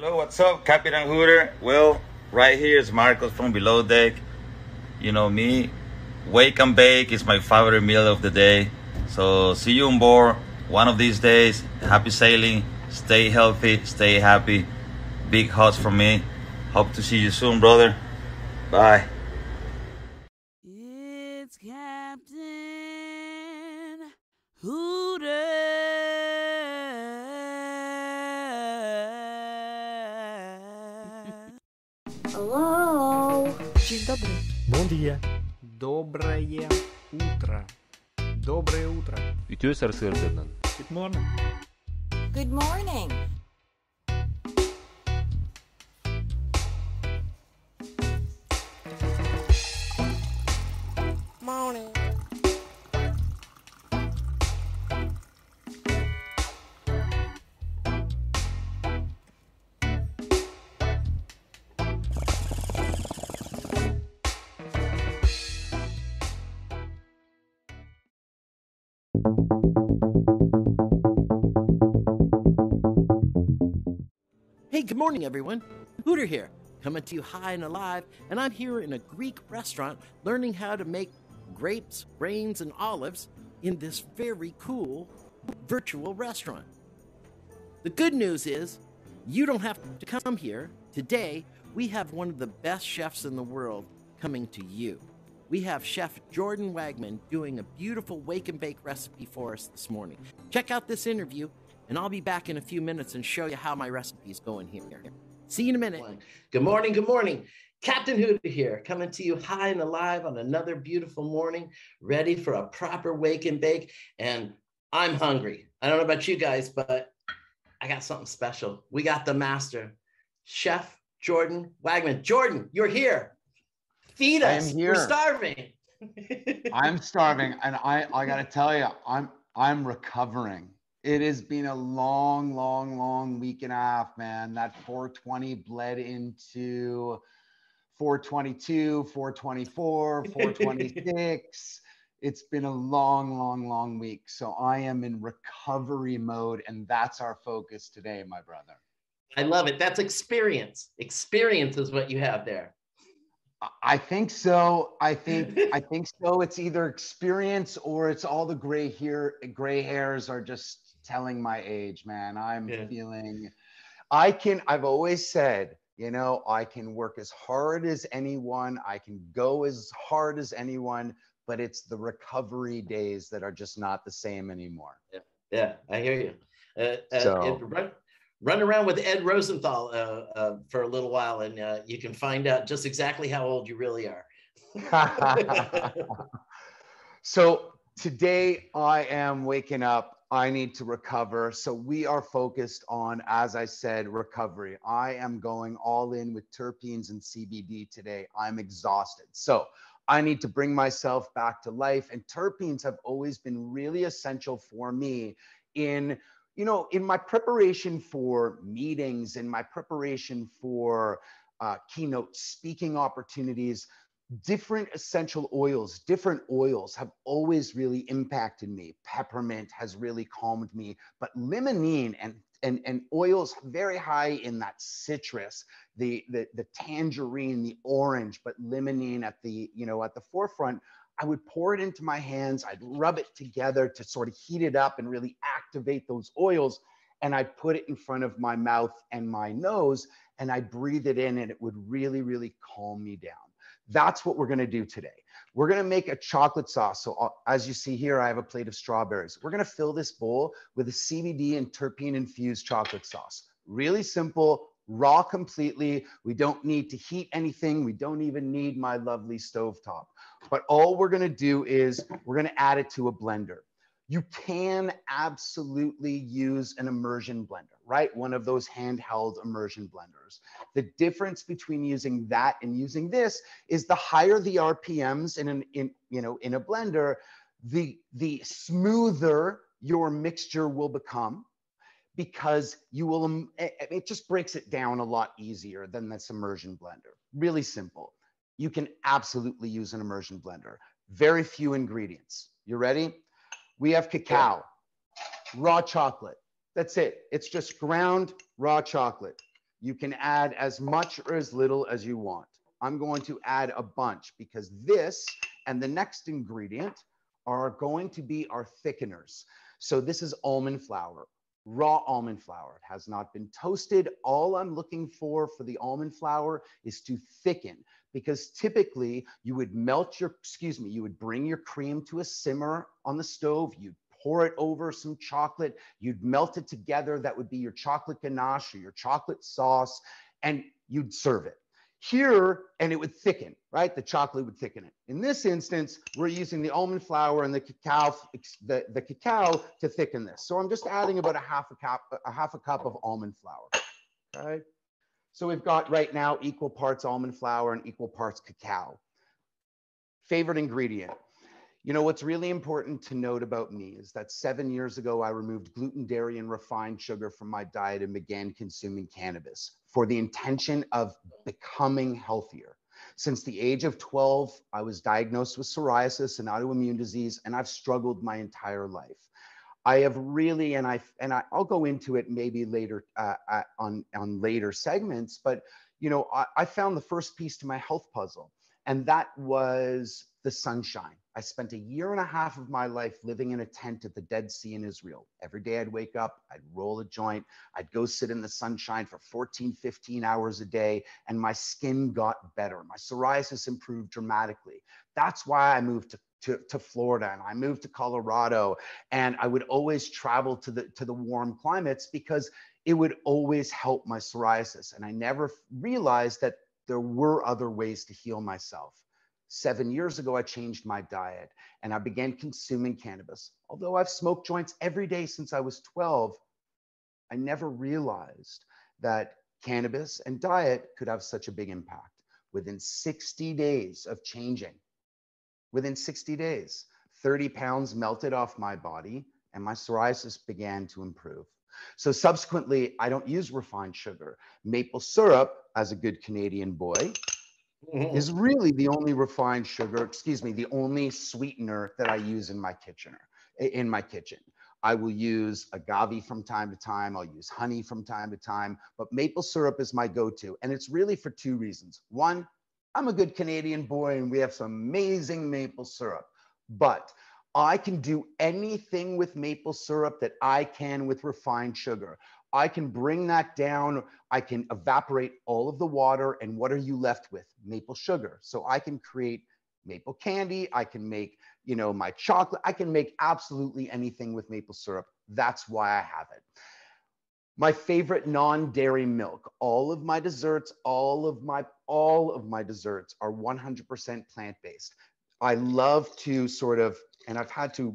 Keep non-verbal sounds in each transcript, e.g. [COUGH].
Hello, what's up, Capitan Hooter? Well, right here is Marcos from Below Deck. You know me, wake and bake is my favorite meal of the day. So see you on board one of these days. Happy sailing. Stay healthy. Stay happy. Big hugs from me. Hope to see you soon, brother. Bye. Доброе утро. Доброе утро. Ütü сарсырдынан. Good morning. Good. Morning. Hey, good morning, everyone. Hooter here, coming to you high and alive, and I'm here in a Greek restaurant learning how to make grapes, grains, and olives in this very cool virtual restaurant. The good news is you don't have to come here. Today, we have one of the best chefs in the world coming to you. We have Chef Jordan Wagman doing a beautiful wake and bake recipe for us this morning. Check out this interview, and I'll be back in a few minutes and show you how my recipe is going here. See you in a minute. Good morning, good morning. Captain Hooter here, coming to you high and alive on another beautiful morning, ready for a proper wake and bake. And I'm hungry. I don't know about you guys, but I got something special. We got the master, Chef Jordan Wagman. Jordan, you're here. Feed us. here. We're starving. [LAUGHS] I'm starving, and I I gotta [LAUGHS] tell you, I'm I'm recovering. It has been a long, long, long week and a half, man. That 420 bled into 422, 424, 426. [LAUGHS] it's been a long, long, long week. So I am in recovery mode, and that's our focus today, my brother. I love it. That's experience. Experience is what you have there. I- think so. I think I think so. It's either experience or it's all the gray hair. Gray hairs are just telling my age, man. I'm Yeah. feeling. I can. I've always said, you know, I can work as hard as anyone. I can go as hard as anyone. But it's the recovery days that are just not the same anymore. Yeah, I hear you. Uh, uh, So- it- run, around with Ed Rosenthal uh, uh, for a little while, and uh, you can find out just exactly how old you really are. [LAUGHS] so today I am waking up. I need to recover. So we are focused on, as I said, recovery. I am going all in with terpenes and CBD today. I'm exhausted. So I need to bring myself back to life. And terpenes have always been really essential for me in, you know, in my preparation for meetings, in my preparation for uh, keynote speaking opportunities different essential oils, different oils have always really impacted me. Peppermint has really calmed me, but limonene and and, and oils very high in that citrus, the, the the tangerine, the orange, but limonene at the you know at the forefront. I would pour it into my hands. I'd rub it together to sort of heat it up and really activate those oils. And I'd put it in front of my mouth and my nose, and I'd breathe it in, and it would really, really calm me down. That's what we're going to do today. We're going to make a chocolate sauce. So uh, as you see here, I have a plate of strawberries. We're going to fill this bowl with a CBD and terpene infused chocolate sauce. Really simple, raw completely. We don't need to heat anything. We don't even need my lovely stovetop. But all we're going to do is we're going to add it to a blender. You can absolutely use an immersion blender, right? One of those handheld immersion blenders. The difference between using that and using this is the higher the RPMs in an in you know in a blender, the the smoother your mixture will become because you will um, it, it just breaks it down a lot easier than this immersion blender. Really simple. You can absolutely use an immersion blender. Very few ingredients. You ready? We have cacao, raw chocolate. That's it. It's just ground raw chocolate. You can add as much or as little as you want. I'm going to add a bunch because this and the next ingredient are going to be our thickeners. So this is almond flour, raw almond flour. It has not been toasted. All I'm looking for for the almond flour is to thicken because typically you would melt your, excuse me, you would bring your cream to a simmer on the stove. You'd pour it over some chocolate. You'd melt it together. That would be your chocolate ganache or your chocolate sauce, and you'd serve it. Here, and it would thicken, right? The chocolate would thicken it. In this instance, we're using the almond flour and the cacao, the, the cacao to thicken this. So I'm just adding about a half a cup, a half a cup of almond flour, okay? So we've got right now equal parts almond flour and equal parts cacao. Favorite ingredient. You know, what's really important to note about me is that seven years ago, I removed gluten, dairy, and refined sugar from my diet and began consuming cannabis for the intention of becoming healthier. Since the age of 12, I was diagnosed with psoriasis and autoimmune disease, and I've struggled my entire life. I have really, and I and I, will go into it maybe later uh, uh, on on later segments, but you know, I, I found the first piece to my health puzzle, and that was the sunshine. I spent a year and a half of my life living in a tent at the Dead Sea in Israel. Every day I'd wake up, I'd roll a joint, I'd go sit in the sunshine for 14, 15 hours a day, and my skin got better. My psoriasis improved dramatically. That's why I moved to to, to Florida and I moved to Colorado and I would always travel to the to the warm climates because it would always help my psoriasis and I never realized that there were other ways to heal myself. 7 years ago I changed my diet and I began consuming cannabis. Although I've smoked joints every day since I was 12, I never realized that cannabis and diet could have such a big impact. Within 60 days of changing Within 60 days, 30 pounds melted off my body and my psoriasis began to improve. So subsequently, I don't use refined sugar. Maple syrup, as a good Canadian boy, Mm-hmm. is really the only refined sugar, excuse me, the only sweetener that I use in my kitchen. In my kitchen, I will use agave from time to time. I'll use honey from time to time, but maple syrup is my go-to, and it's really for two reasons. One, I'm a good Canadian boy and we have some amazing maple syrup, but I can do anything with maple syrup that I can with refined sugar. I can bring that down. I can evaporate all of the water. And what are you left with? Maple sugar. So I can create maple candy. I can make, you know, my chocolate. I can make absolutely anything with maple syrup. That's why I have it my favorite non-dairy milk all of my desserts all of my all of my desserts are 100% plant-based i love to sort of and i've had to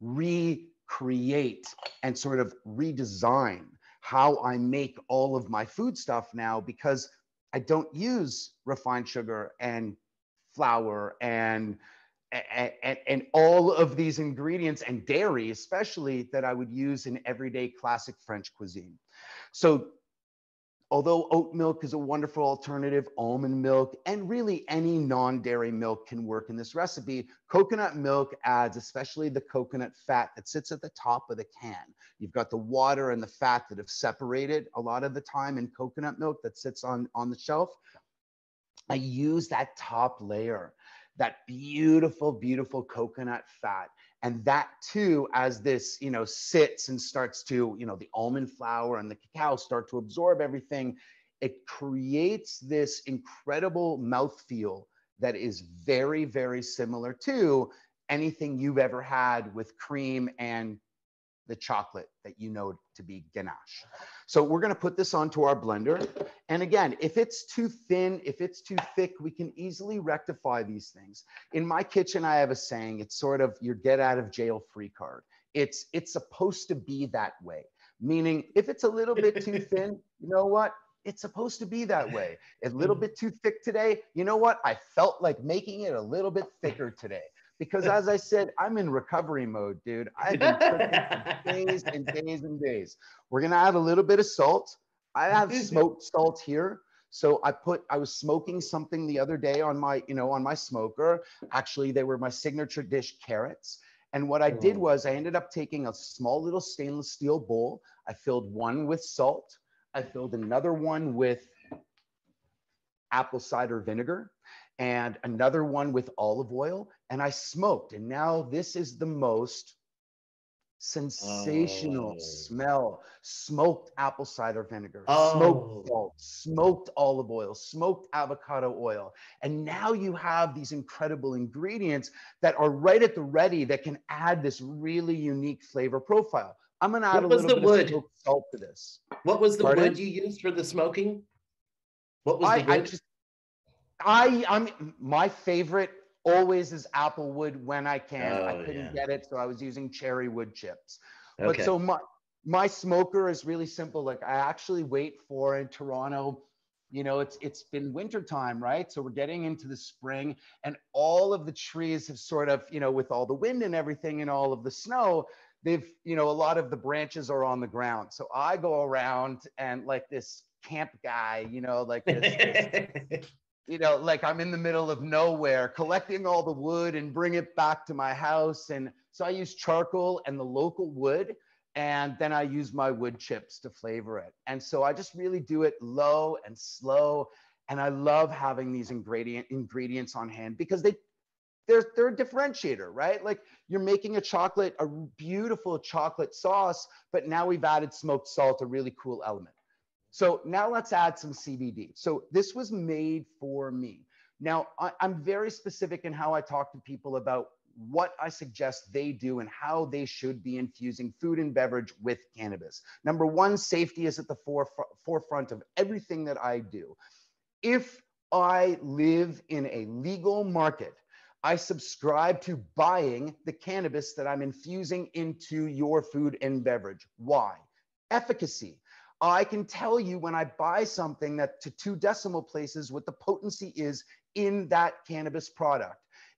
recreate and sort of redesign how i make all of my food stuff now because i don't use refined sugar and flour and and, and, all of these ingredients and dairy, especially that I would use in everyday classic French cuisine. So although oat milk is a wonderful alternative, almond milk, and really any non-dairy milk can work in this recipe, coconut milk adds, especially the coconut fat that sits at the top of the can. You've got the water and the fat that have separated a lot of the time in coconut milk that sits on, on the shelf. I use that top layer that beautiful, beautiful coconut fat. And that too, as this, you know, sits and starts to, you know, the almond flour and the cacao start to absorb everything, it creates this incredible mouthfeel that is very, very similar to anything you've ever had with cream and the chocolate that you know to be ganache. So we're going to put this onto our blender. And again, if it's too thin, if it's too thick, we can easily rectify these things. In my kitchen, I have a saying, it's sort of your get out of jail free card. It's, it's supposed to be that way. Meaning if it's a little bit too [LAUGHS] thin, you know what? It's supposed to be that way. A little mm-hmm. bit too thick today. You know what? I felt like making it a little bit thicker today because as I said, I'm in recovery mode, dude. I've been cooking for [LAUGHS] days and days and days. We're gonna add a little bit of salt. I have smoked salt here. So I put, I was smoking something the other day on my, you know, on my smoker. Actually, they were my signature dish carrots. And what I did oh. was I ended up taking a small little stainless steel bowl. I filled one with salt. I filled another one with apple cider vinegar and another one with olive oil and I smoked. And now this is the most sensational Oh. smell. Smoked apple cider vinegar, Oh. smoked salt, smoked olive oil, smoked avocado oil. And now you have these incredible ingredients that are right at the ready that can add this really unique flavor profile. I'm gonna add What a little bit wood? of salt to this. What was the Pardon? wood you used for the smoking? What was I, the I wood? just I I'm my favorite always is apple wood when I can. I Oh, couldn't yeah. get it, so I was using cherry wood chips. okay. But so my my smoker is really simple. Like I actually wait for in Toronto, you know, it's it's been winter time, right? So we're getting into the spring and all of the trees have sort of, you know, with all the wind and everything and all of the snow, they've, you know, a lot of the branches are on the ground. So I go around and like this camp guy, you know, like this, this [LAUGHS] you know, like I'm in the middle of nowhere collecting all the wood and bring it back to my house. And so I use charcoal and the local wood, and then I use my wood chips to flavor it. And so I just really do it low and slow. And I love having these ingredient ingredients on hand because they they're they're a differentiator, right? Like you're making a chocolate, a beautiful chocolate sauce, but now we've added smoked salt, a really cool element. So now let's add some CBD. So this was made for me. Now I, I'm very specific in how I talk to people about what I suggest they do and how they should be infusing food and beverage with cannabis. Number one, safety is at the foref- forefront of everything that I do. If I live in a legal market, I subscribe to buying the cannabis that I'm infusing into your food and beverage. Why? Efficacy. I can tell you when I buy something that to two decimal places what the potency is in that cannabis product.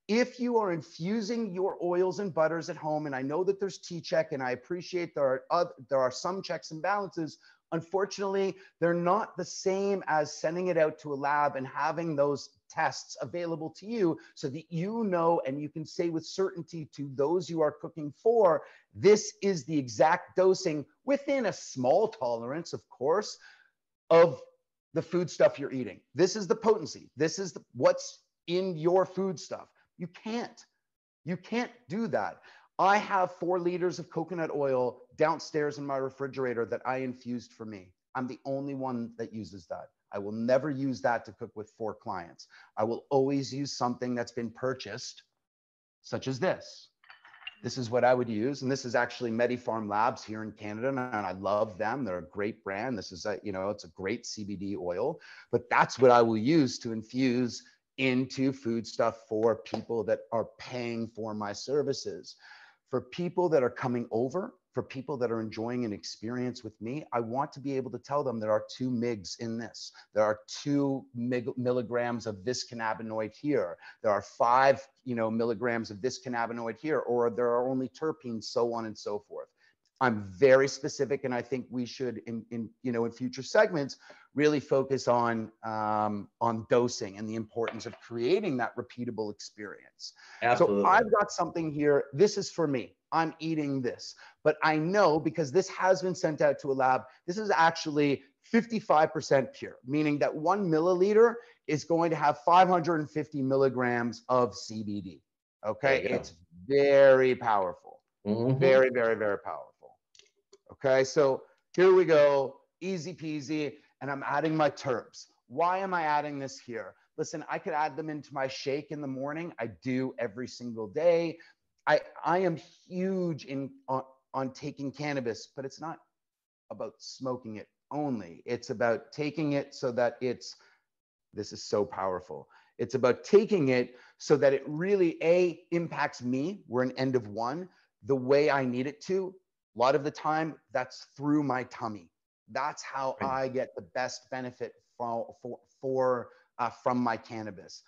If you are infusing your oils and butters at home, and I know that there's tCheck, and I appreciate there are other, there are some checks and balances. Unfortunately, they're not the same as sending it out to a lab and having those tests available to you so that you know and you can say with certainty to those you are cooking for this is the exact dosing within a small tolerance, of course, of the food stuff you're eating. This is the potency. This is the, what's in your food stuff. You can't. You can't do that. I have four liters of coconut oil downstairs in my refrigerator that I infused for me. I'm the only one that uses that. I will never use that to cook with four clients. I will always use something that's been purchased, such as this. This is what I would use. And this is actually MediPharm Labs here in Canada. And I love them. They're a great brand. This is a, you know, it's a great CBD oil, but that's what I will use to infuse into food stuff for people that are paying for my services. For people that are coming over, for people that are enjoying an experience with me, I want to be able to tell them there are two MIGs in this. There are two mig- milligrams of this cannabinoid here. There are five, you know, milligrams of this cannabinoid here, or there are only terpenes, so on and so forth. I'm very specific, and I think we should, in, in you know, in future segments, really focus on um, on dosing and the importance of creating that repeatable experience. Absolutely. So I've got something here. This is for me. I'm eating this, but I know because this has been sent out to a lab. This is actually 55% pure, meaning that one milliliter is going to have 550 milligrams of CBD. Okay, There you go. it's very powerful. Mhm. Very, very, very powerful. Okay, so here we go, easy peasy, and I'm adding my terps. Why am I adding this here? Listen, I could add them into my shake in the morning. I do every single day. I I am huge in on, on taking cannabis, but it's not about smoking it only. It's about taking it so that it's this is so powerful. It's about taking it so that it really a impacts me. We're an end of one the way I need it to. A lot of the time, that's through my tummy. That's how. I get the best benefit for, for, for uh, from my cannabis.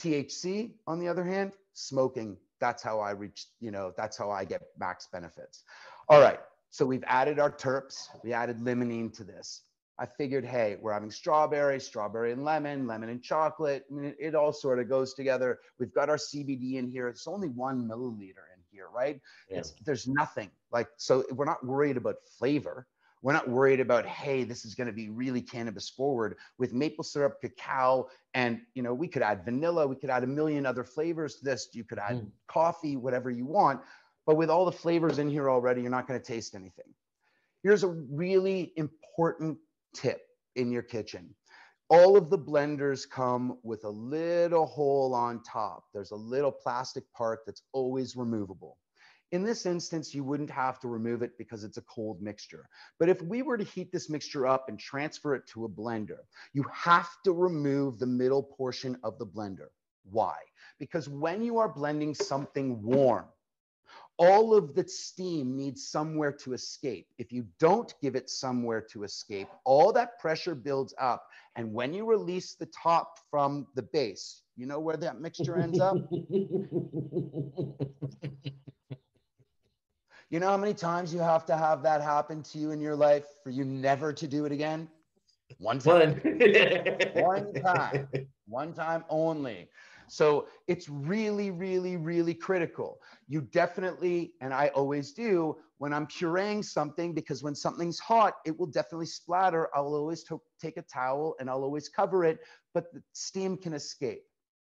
THC, on the other hand, smoking. That's how I reach. You know, that's how I get max benefits. All right. So we've added our terps. We added limonene to this. I figured, hey, we're having strawberry, strawberry and lemon, lemon and chocolate. I mean, it, it all sort of goes together. We've got our CBD in here. It's only one milliliter in here, right? Yeah. It's, there's nothing like, so we're not worried about flavor. We're not worried about, hey, this is going to be really cannabis forward with maple syrup, cacao, and you know, we could add vanilla, we could add a million other flavors to this. You could add Mm. coffee, whatever you want. But with all the flavors in here already, you're not going to taste anything. Here's a really important tip in your kitchen. All of the blenders come with a little hole on top. There's a little plastic part that's always removable. In this instance, you wouldn't have to remove it because it's a cold mixture. But if we were to heat this mixture up and transfer it to a blender, you have to remove the middle portion of the blender. Why? Because when you are blending something warm, all of the steam needs somewhere to escape. If you don't give it somewhere to escape, all that pressure builds up. And when you release the top from the base, you know where that mixture ends up? [LAUGHS] You know how many times you have to have that happen to you in your life for you never to do it again? One time. One. [LAUGHS] One [LAUGHS] time. One time only. So it's really, really, really critical. You definitely, and I always do, when I'm pureeing something, because when something's hot, it will definitely splatter. I'll always to- take a towel and I'll always cover it, but the steam can escape.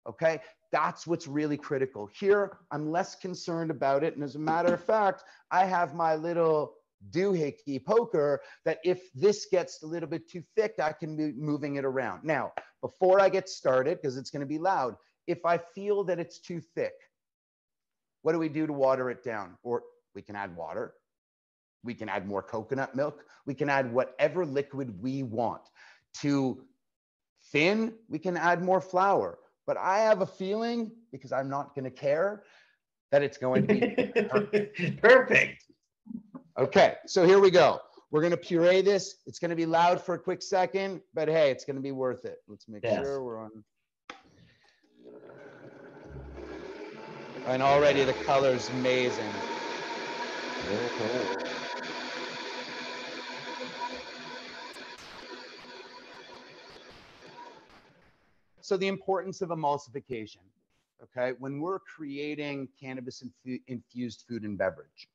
Okay, that's what's really critical. Here, I'm less concerned about it. And as a matter of fact, I have my little doohickey poker that if this gets a little bit too thick, I can be moving it around. Now, before I get started, because it's going to be loud, if I feel that it's too thick, what do we do to water it down? Or we can add water. We can add more coconut milk. We can add whatever liquid we want. To thin, we can add more flour. But I have a feeling, because I'm not going to care, that it's going to be Perfect. [LAUGHS] perfect. Okay, so here we go. We're gonna puree this. It's gonna be loud for a quick second, but hey, it's gonna be worth it. Let's make Yes. sure we're on. And already the color's amazing. So the importance of emulsification. Okay, when we're creating cannabis infu- infused food and beverage,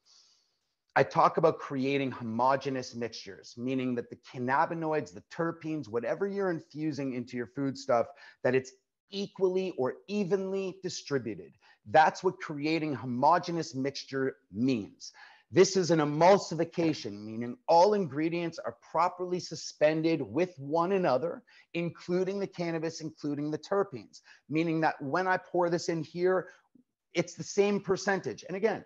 I talk about creating homogenous mixtures, meaning that the cannabinoids, the terpenes, whatever you're infusing into your food stuff, that it's equally or evenly distributed. That's what creating homogenous mixture means. This is an emulsification, meaning all ingredients are properly suspended with one another, including the cannabis, including the terpenes, meaning that when I pour this in here, it's the same percentage. And again,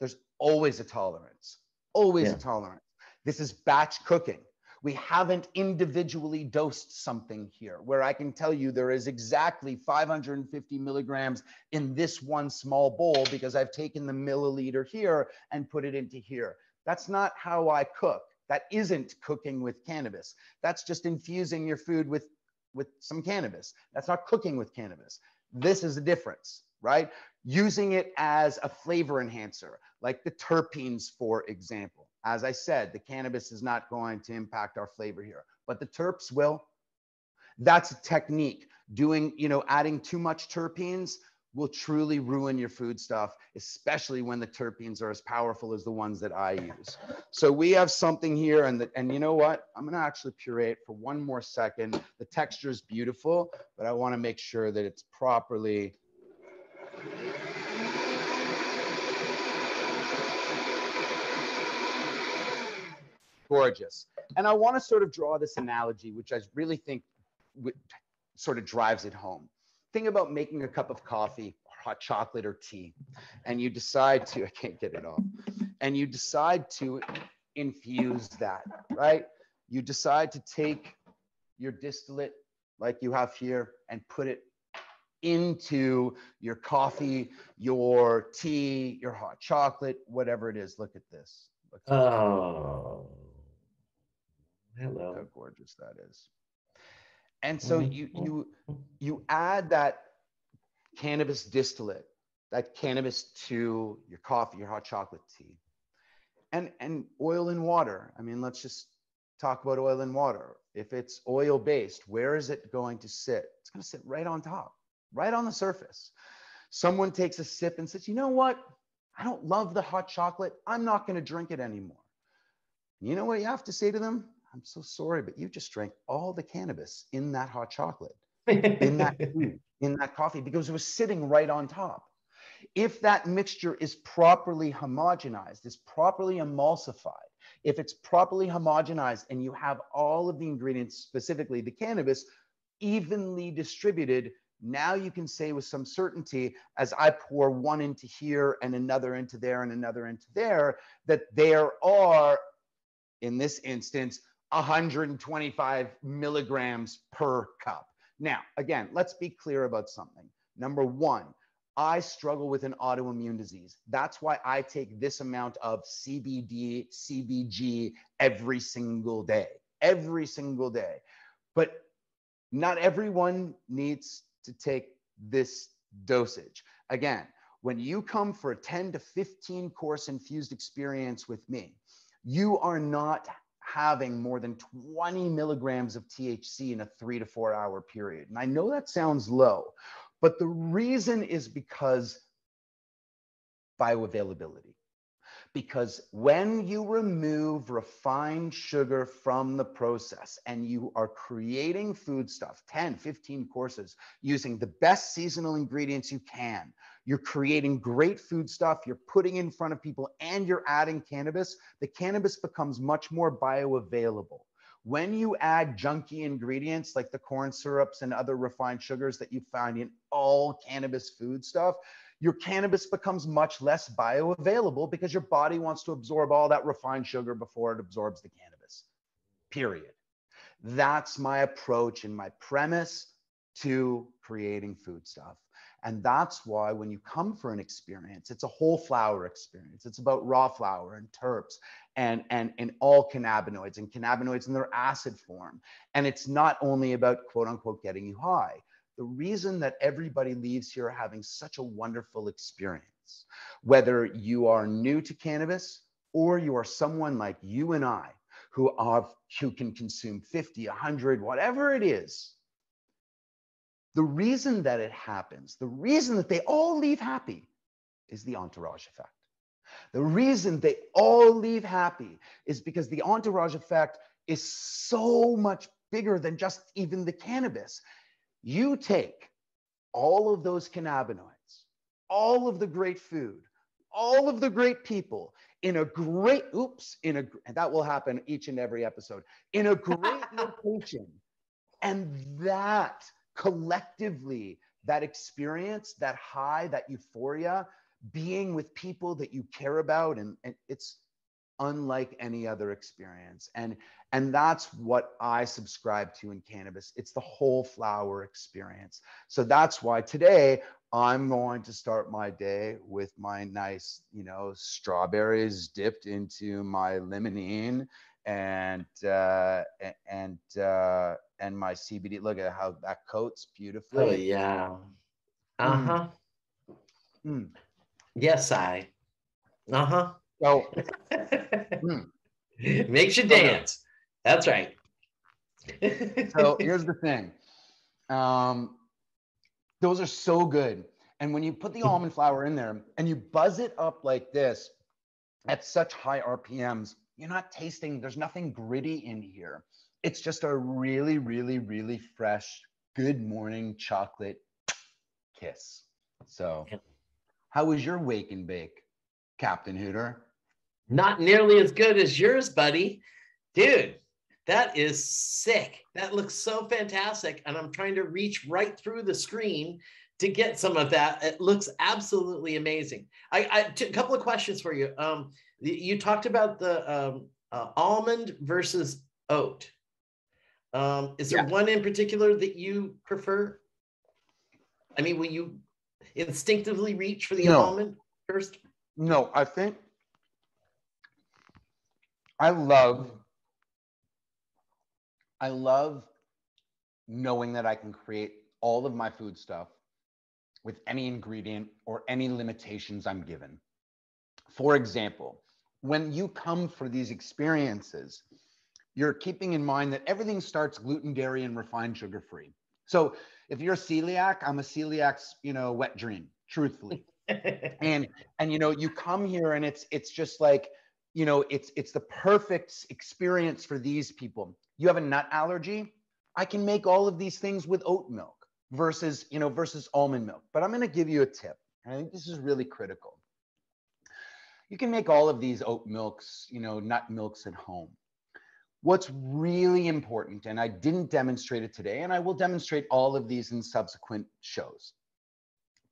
there's always a tolerance, always Yeah. a tolerance. This is batch cooking. We haven't individually dosed something here where I can tell you there is exactly 550 milligrams in this one small bowl because I've taken the milliliter here and put it into here. That's not how I cook. That isn't cooking with cannabis. That's just infusing your food with, with some cannabis. That's not cooking with cannabis. This is the difference, right? Using it as a flavor enhancer, like the terpenes, for example. As I said, the cannabis is not going to impact our flavor here, but the terps will. That's a technique. Doing, you know, adding too much terpenes will truly ruin your food stuff, especially when the terpenes are as powerful as the ones that I use. So we have something here, and the, and you know what? I'm gonna actually puree it for one more second. The texture is beautiful, but I want to make sure that it's properly. Gorgeous. And I want to sort of draw this analogy, which I really think sort of drives it home. Think about making a cup of coffee or hot chocolate or tea, and you decide to, I can't get it off, and you decide to infuse that, right? You decide to take your distillate like you have here and put it into your coffee, your tea, your hot chocolate, whatever it is. Look at this. Look at Oh. How gorgeous that is. And so you you you add that cannabis distillate, that cannabis to your coffee, your hot chocolate tea, and and oil and water. I mean, let's just talk about oil and water. If it's oil based, where is it going to sit? It's going to sit right on top, right on the surface. Someone takes a sip and says, "You know what? I don't love the hot chocolate. I'm not going to drink it anymore." You know what you have to say to them? I'm so sorry, but you just drank all the cannabis in that hot chocolate, in that [LAUGHS] food, in that coffee, because it was sitting right on top. If that mixture is properly homogenized, is properly emulsified, if it's properly homogenized and you have all of the ingredients, specifically the cannabis, evenly distributed, now you can say with some certainty, as I pour one into here and another into there and another into there, that there are, in this instance, 125 milligrams per cup. Now, again, let's be clear about something. Number one, I struggle with an autoimmune disease. That's why I take this amount of CBD, CBG every single day, every single day. But not everyone needs to take this dosage. Again, when you come for a 10 to 15 course infused experience with me, you are not having more than 20 milligrams of THC in a three to four hour period. And I know that sounds low, but the reason is because bioavailability. Because when you remove refined sugar from the process and you are creating food stuff, 10, 15 courses using the best seasonal ingredients you can, you're creating great food stuff, you're putting in front of people, and you're adding cannabis, the cannabis becomes much more bioavailable. When you add junky ingredients like the corn syrups and other refined sugars that you find in all cannabis food stuff, your cannabis becomes much less bioavailable because your body wants to absorb all that refined sugar before it absorbs the cannabis. Period. That's my approach and my premise to creating food stuff. And that's why when you come for an experience, it's a whole flower experience. It's about raw flower and terps and, and, and all cannabinoids and cannabinoids in their acid form. And it's not only about quote unquote getting you high the reason that everybody leaves here having such a wonderful experience, whether you are new to cannabis or you are someone like you and I who are who can consume 50, 100, whatever it is. The reason that it happens, the reason that they all leave happy is the entourage effect. The reason they all leave happy is because the entourage effect is so much bigger than just even the cannabis. You take all of those cannabinoids, all of the great food, all of the great people in a great, oops, in a, and that will happen each and every episode, in a great [LAUGHS] location. And that collectively, that experience, that high, that euphoria, being with people that you care about, and, and it's unlike any other experience. And and that's what I subscribe to in cannabis. It's the whole flower experience. So that's why today I'm going to start my day with my nice, you know, strawberries dipped into my limonene and uh, and uh, and my CBD. Look at how that coats beautifully. Oh yeah. Uh huh. Mm. Yes, I. Uh huh. So [LAUGHS] mm. makes you dance. That's right. [LAUGHS] so here's the thing. Um, those are so good. And when you put the almond flour in there and you buzz it up like this at such high RPMs, you're not tasting, there's nothing gritty in here. It's just a really, really, really fresh, good morning chocolate kiss. So, how was your wake and bake, Captain Hooter? Not nearly as good as yours, buddy. Dude, that is sick. That looks so fantastic. And I'm trying to reach right through the screen to get some of that. It looks absolutely amazing. I, I t- a couple of questions for you. Um, you talked about the um, uh, almond versus oat. Um, is there Yeah. one in particular that you prefer? I mean, will you instinctively reach for the No. almond first? No, I think I love I love knowing that I can create all of my food stuff with any ingredient or any limitations I'm given. For example, when you come for these experiences, you're keeping in mind that everything starts gluten, dairy, and refined sugar free. So if you're a celiac, I'm a celiac's, you know, wet dream, truthfully [LAUGHS] and and you know you come here and it's it's just like you know, it's it's the perfect experience for these people. You have a nut allergy. I can make all of these things with oat milk versus, you know, versus almond milk. But I'm going to give you a tip. and I think this is really critical. You can make all of these oat milks, you know, nut milks at home. What's really important, and I didn't demonstrate it today, and I will demonstrate all of these in subsequent shows.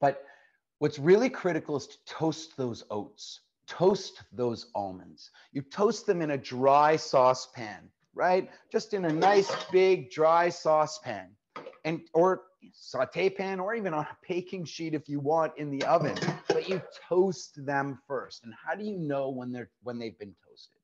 But what's really critical is to toast those oats, toast those almonds. You toast them in a dry saucepan, right? Just in a nice big dry saucepan and or saute pan or even on a baking sheet if you want in the oven but you toast them first. And how do you know when they're when they've been toasted?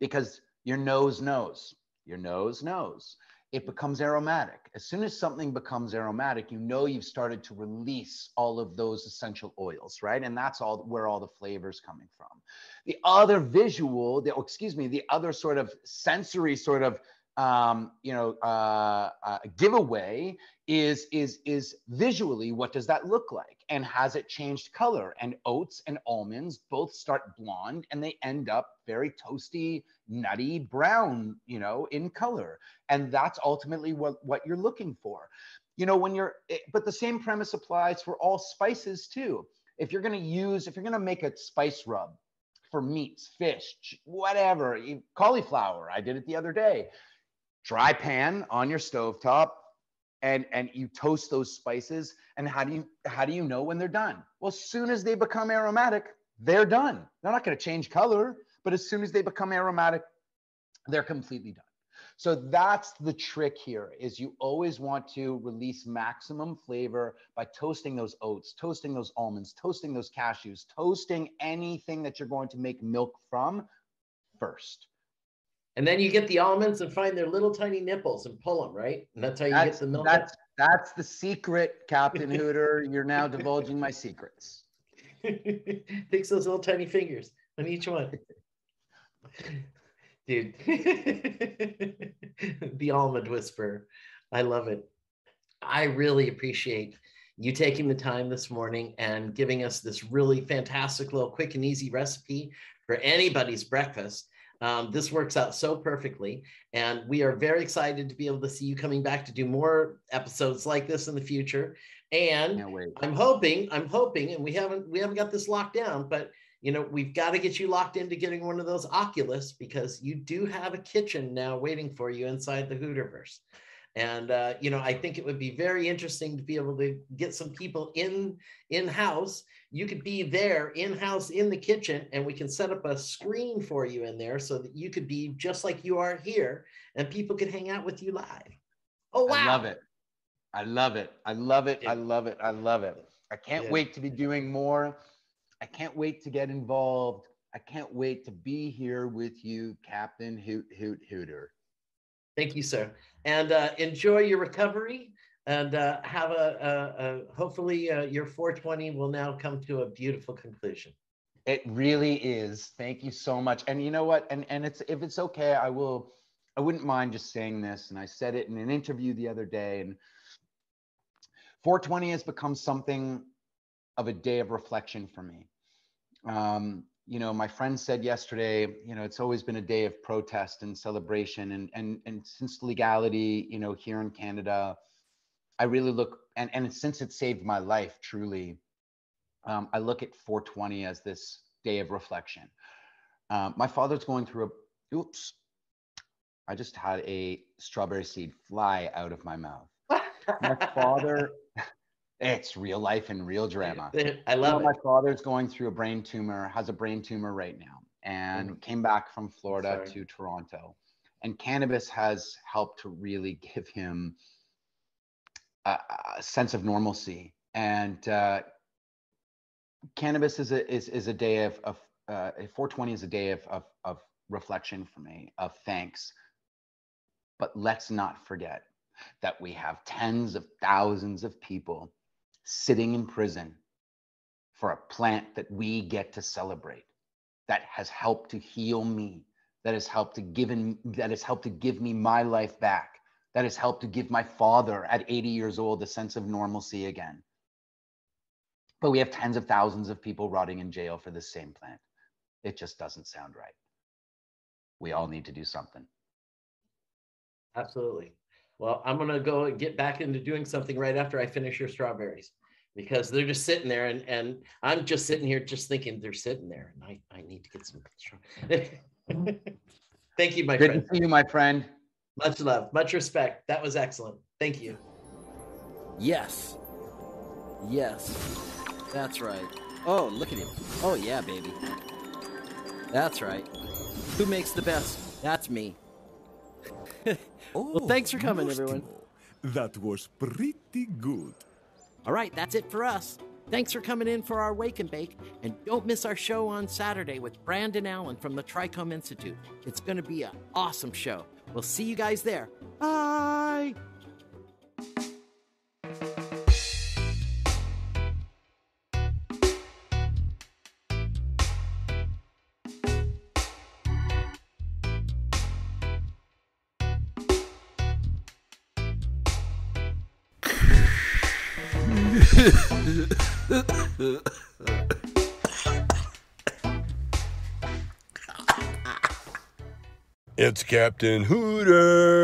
Because your nose knows. Your nose knows. It becomes aromatic. As soon as something becomes aromatic you know you've started to release all of those essential oils right? And that's all where all the flavors coming from. The other visual the, oh, excuse me the other sort of sensory sort of um, you know, uh, uh, giveaway is is is visually what does that look like, and has it changed color? And oats and almonds both start blonde, and they end up very toasty, nutty brown, you know, in color, and that's ultimately what what you're looking for. You know, when you're, eh, but the same premise applies for all spices too. If you're going to use, if you're going to make a spice rub for meats, fish, whatever, cauliflower, I did it the other day dry pan on your stove top and and you toast those spices and how do you how do you know when they're done? Well as soon as they become aromatic they're done. They're not going to change color but as soon as they become aromatic they're completely done. So that's the trick here is you always want to release maximum flavor by toasting those oats toasting those almonds toasting those cashews toasting anything that you're going to make milk from first And then you get the almonds and find their little tiny nipples and pull them, right? And that's how you That's, get the milk. that's, that's the secret, Captain [LAUGHS] Hooter. You're now divulging my secrets. [LAUGHS] Fix those little tiny fingers on each one. [LAUGHS] Dude. the almond whisperer. I love it. I really appreciate you taking the time this morning and giving us this really fantastic little quick and easy recipe for anybody's breakfast. Um, this works out so perfectly. And we are very excited to be able to see you coming back to do more episodes like this in the future. And. I'm hoping, I'm hoping, and we haven't we haven't got this locked down, but you know, we've got to get you locked into getting one of those Oculus because you do have a kitchen now waiting for you inside the Hooterverse. And uh, you know, I think it would be very interesting to be able to get some people in in house. You could be there in house in the kitchen, and we can set up a screen for you in there so that you could be just like you are here, and people could hang out with you live. Oh wow! I love it. I love it. I love it. I love it. I love it. I can't Yeah. wait to be doing more. I can't wait to get involved. I can't wait to be here with you, Captain Hoot Hoot Hooter. Thank you, sir. And uh, enjoy your recovery and uh, have a, a, a hopefully uh, your 420 will now come to a beautiful conclusion. It really is. Thank you so much. And you know what? And and it's if it's okay, I will I wouldn't mind just saying this. And I said it in an interview the other day. And 420 has become something of a day of reflection for me. Um, you know, my friend said yesterday, you know, it's always been a day of protest and celebration. And and and since legality, you know, here in Canada, I really look and and since it saved my life, truly, um, I look at 420 as this day of reflection. Um, my father's going through a, oops, I just had a strawberry seed fly out of my mouth. [LAUGHS] My father, it's real life and real drama. I You know, love my father's going through a brain tumor, has a brain tumor right now, and came back from Florida Mm. Sorry. to Toronto. And cannabis has helped to really give him a, a sense of normalcy. And uh, cannabis is a is, is a day of of uh, 420 is a day of, of of reflection for me, of thanks. But let's not forget that we have tens of thousands of people sitting in prison for a plant that we get to celebrate that has helped to heal me that has helped to given that has helped to give me my life back that has helped to give my father at 80 years old a sense of normalcy again but we have tens of thousands of people rotting in jail for this same plant It just doesn't sound right. We all need to do something. Absolutely. Well, I'm gonna go and get back into doing something right after I finish your strawberries because they're just sitting there and and I'm just sitting here just thinking they're sitting there and I, I need to get some straw- [LAUGHS] Thank you, my Good friend. to see you, my friend. Much love, much respect. That was excellent. Thank you. Yes. Yes. That's right. Oh, look at him. Oh, yeah, baby. That's right. Who makes the best? That's me. Oh, well, thanks for coming, everyone. That was pretty good. All right, that's it for us. Thanks for coming in for our Wake and Bake, and don't miss our show on Saturday with Brandon Allen from the Trichome Institute. It's going to be an awesome show. We'll see you guys there. Bye. It's Captain Hooter.